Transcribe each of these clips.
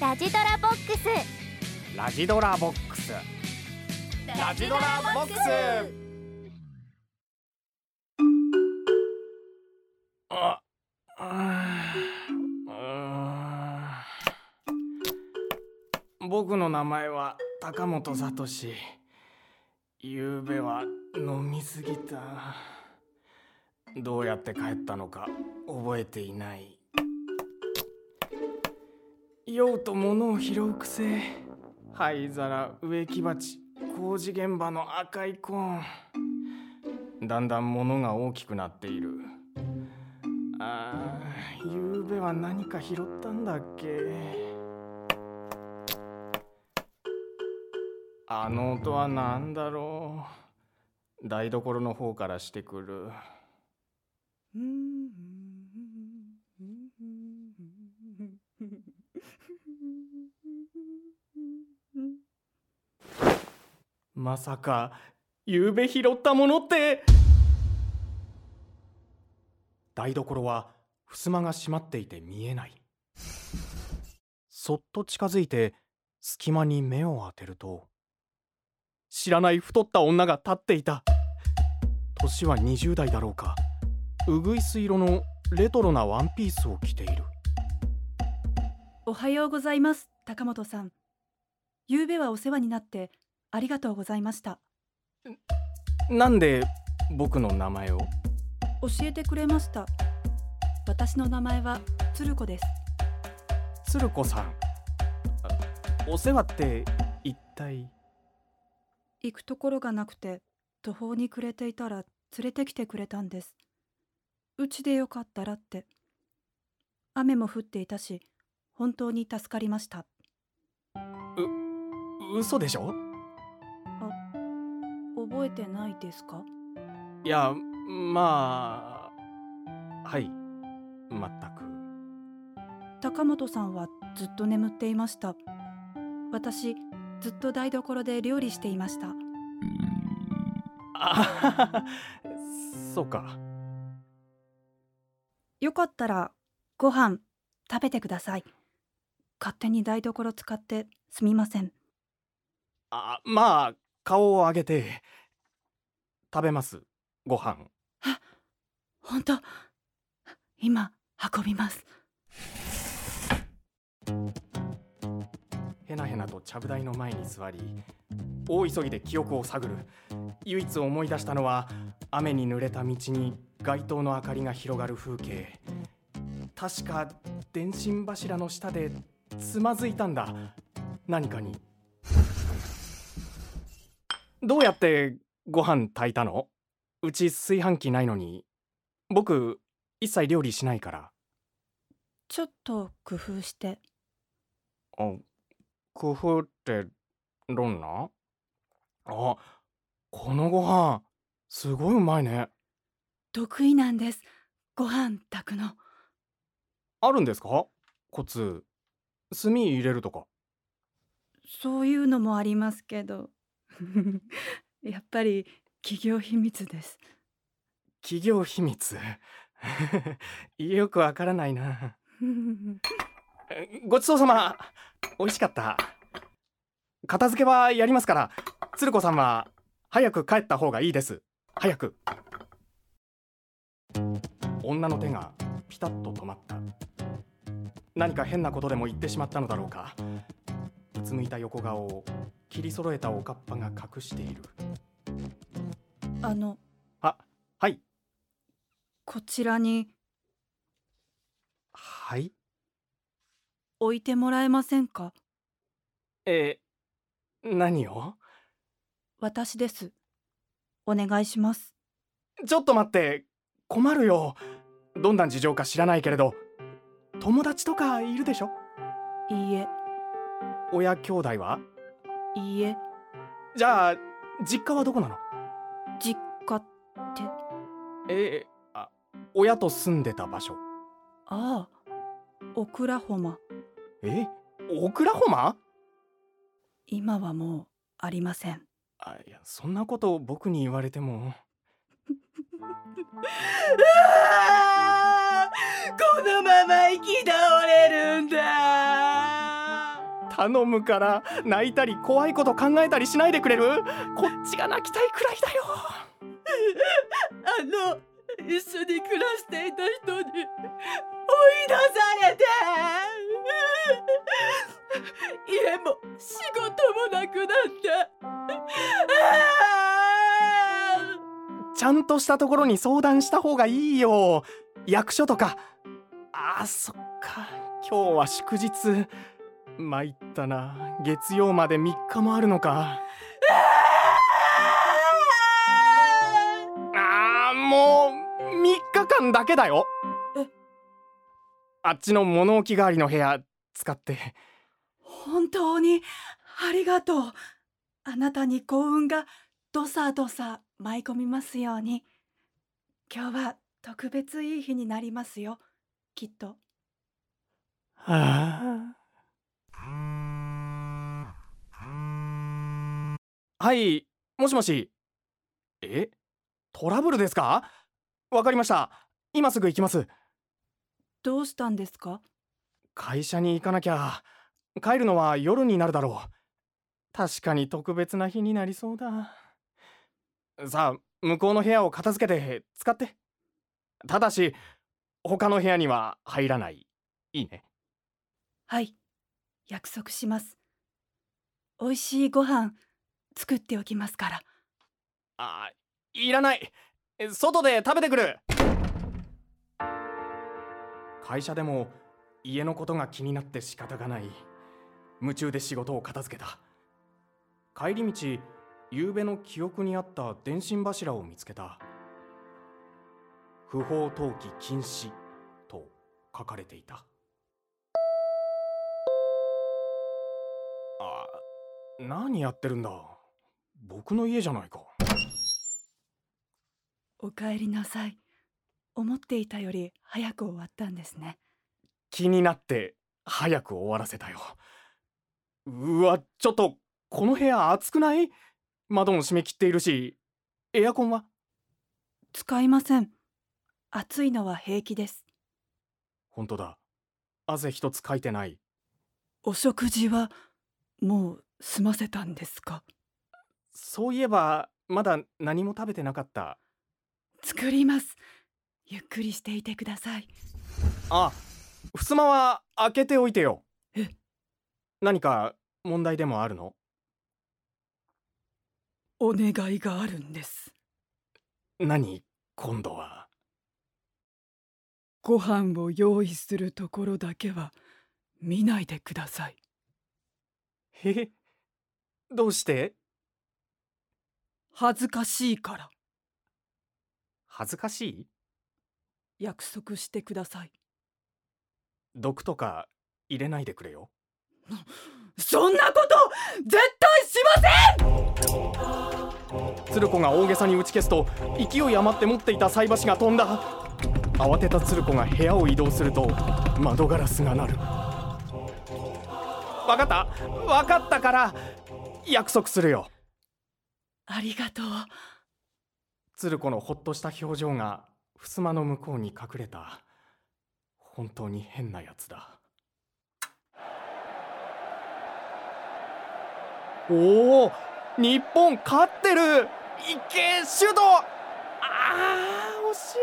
ラジドラボックス。ラジドラボックス。ラジドラボックス。あ僕の名前は高本聡。ゆうべは飲みすぎた。どうやって帰ったのか覚えていない。酔うと物を拾う癖。灰皿植木鉢工事現場の赤いコーン。だんだん物が大きくなっている。ああゆうべは何か拾ったんだっけ。あの音は何だろう。台所の方からしてくる。うん。まさかゆうべ拾ったものって。台所は襖が閉まっていて見えない。そっと近づいて隙間に目を当てると知らない太った女が立っていた。年は20代だろうか。うぐいす色のレトロなワンピースを着ている。おはようございます高本さん。昨べはお世話になってありがとうございました。なんで僕の名前を？教えてくれました。私の名前は鶴子です。鶴子さん。お世話って一体？行くところがなくて途方に暮れていたら連れてきてくれたんです。うちでよかったらって。雨も降っていたし本当に助かりました。う嘘でしょ？あ覚えてないですか？いやまあはい。全く。高本さんはずっと眠っていました。私ずっと台所で料理していました。あそうか。よかったらご飯食べてください。勝手に台所使ってすみません。あまあ顔を上げて食べます。ご飯。あ本当。今運びます。へなへなとちゃぶ台の前に座り大急ぎで記憶を探る。唯一思い出したのは雨に濡れた道に街灯の明かりが広がる風景。確か電信柱の下でつまずいたんだ。何かに。どうやってご飯炊いたの？うち炊飯器ないのに。僕一切料理しないから。ちょっと工夫して。あ工夫ってどんな？あこのご飯すごいうまいね。得意なんです。ご飯炊くの。あるんですか？コツ。炭入れるとか。そういうのもありますけどやっぱり企業秘密です。企業秘密？よくわからないな。ごちそうさま。美味しかった。片付けはやりますから。鶴子さんは早く帰った方がいいです。早く。女の手がピタッと止まった。何か変なことでも言ってしまったのだろうかうつむいた横顔を切り揃えたおかっぱが隠している。あのあはい。こちらにはい。置いてもらえませんか？えー、何を？私です。お願いします。ちょっと待って。困るよ。どんな事情か知らないけれど。友達とかいるでしょ？いいえ親兄弟は？いいえ。じゃあ実家はどこなの？実家って？えー、あ親と住んでた場所。ああ。オクラホマ。えオクラホマ？今はもうありません。あいやそんなことを僕に言われても。このまま生き倒れるんだ頼むから泣いたり怖いこと考えたりしないでくれる？こっちが泣きたいくらいだよ。あの一緒に暮らしていた人に追い出されて。家も仕事もなくなって。ちゃんとしたところに相談した方がいいよ。役所とか。あそっか。今日は祝日参ったな。月曜まで3日もあるのか。あーもう3日間だけだよ。え？あっちの物置代わりの部屋使って。本当にありがとう。あなたに幸運がどさどさ舞い込みますように。今日は特別いい日になりますよ。きっと。はあはいもしもし。え？トラブルですか？わかりました。今すぐ行きます。どうしたんですか？会社に行かなきゃ。帰るのは夜になるだろう。確かに特別な日になりそうだ。さあ向こうの部屋を片付けて使って。ただし他の部屋には入らない。いいね。はい。約束します。美味しいご飯作っておきますから。あいらない。外で食べてくる。会社でも家のことが気になって仕方がない。夢中で仕事を片付けた。帰り道夕べの記憶にあった電信柱を見つけた。不法投棄禁止と書かれていた。あ何やってるんだ。僕の家じゃないか。お帰りなさい。思っていたより早く終わったんですね。気になって早く終わらせたよ。うわちょっとこの部屋暑くない？窓も閉め切っているしエアコンは？使いません。暑いのは平気です。本当だ。汗一つかいてない。お食事はもう済ませたんですか？そういえばまだ何も食べてなかった。作ります。ゆっくりしていてください。あ襖は開けておいてよ。え？何か問題でもあるの？お願いがあるんです。何？今度は。ご飯を用意するところだけは見ないでください。え？どうして？恥ずかしいから。恥ずかしい？約束してください。毒とか入れないでくれよ。そんなこと絶対しません！鶴子が大げさに打ち消すと勢い余って持っていた菜箸が飛んだ。慌てた鶴子が部屋を移動すると窓ガラスが鳴る。わかった？わかったから約束するよありがとう。鶴子のほっとした表情が襖の向こうに隠れた。本当に変なやつだ。おお日本勝ってる。いけシュートあー惜しい。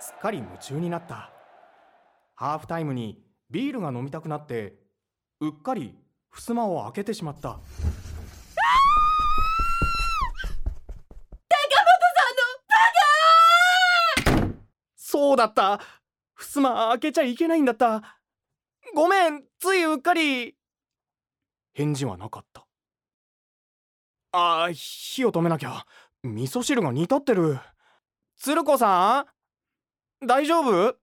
すっかり夢中になった。ハーフタイムにビールが飲みたくなってうっかり襖を開けてしまった。そうだった。襖開けちゃいけないんだった。ごめんついうっかり。返事はなかった。あー火を止めなきゃ。味噌汁が煮立ってる。鶴子さん大丈夫？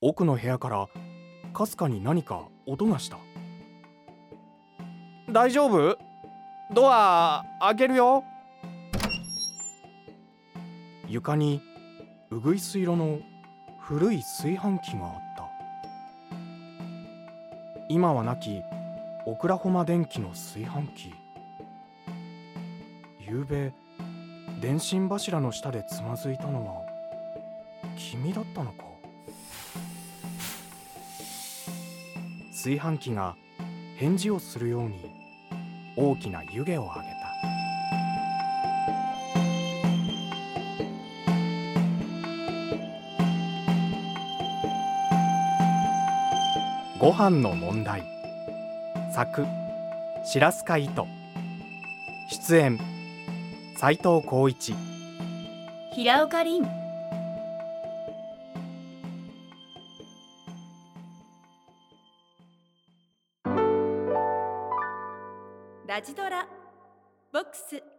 奥の部屋からかすかに何か音がした。大丈夫？ドア開けるよ床にうぐいす色の古い炊飯器があった。今はなきオクラホマ電機の炊飯器。ゆうべ電信柱の下でつまずいたのは君だったのか。炊飯器が返事をするように大きな湯気をあげた。ご飯の問題。作白須賀糸出演斉藤浩一。平岡凛。ラジドラボックス。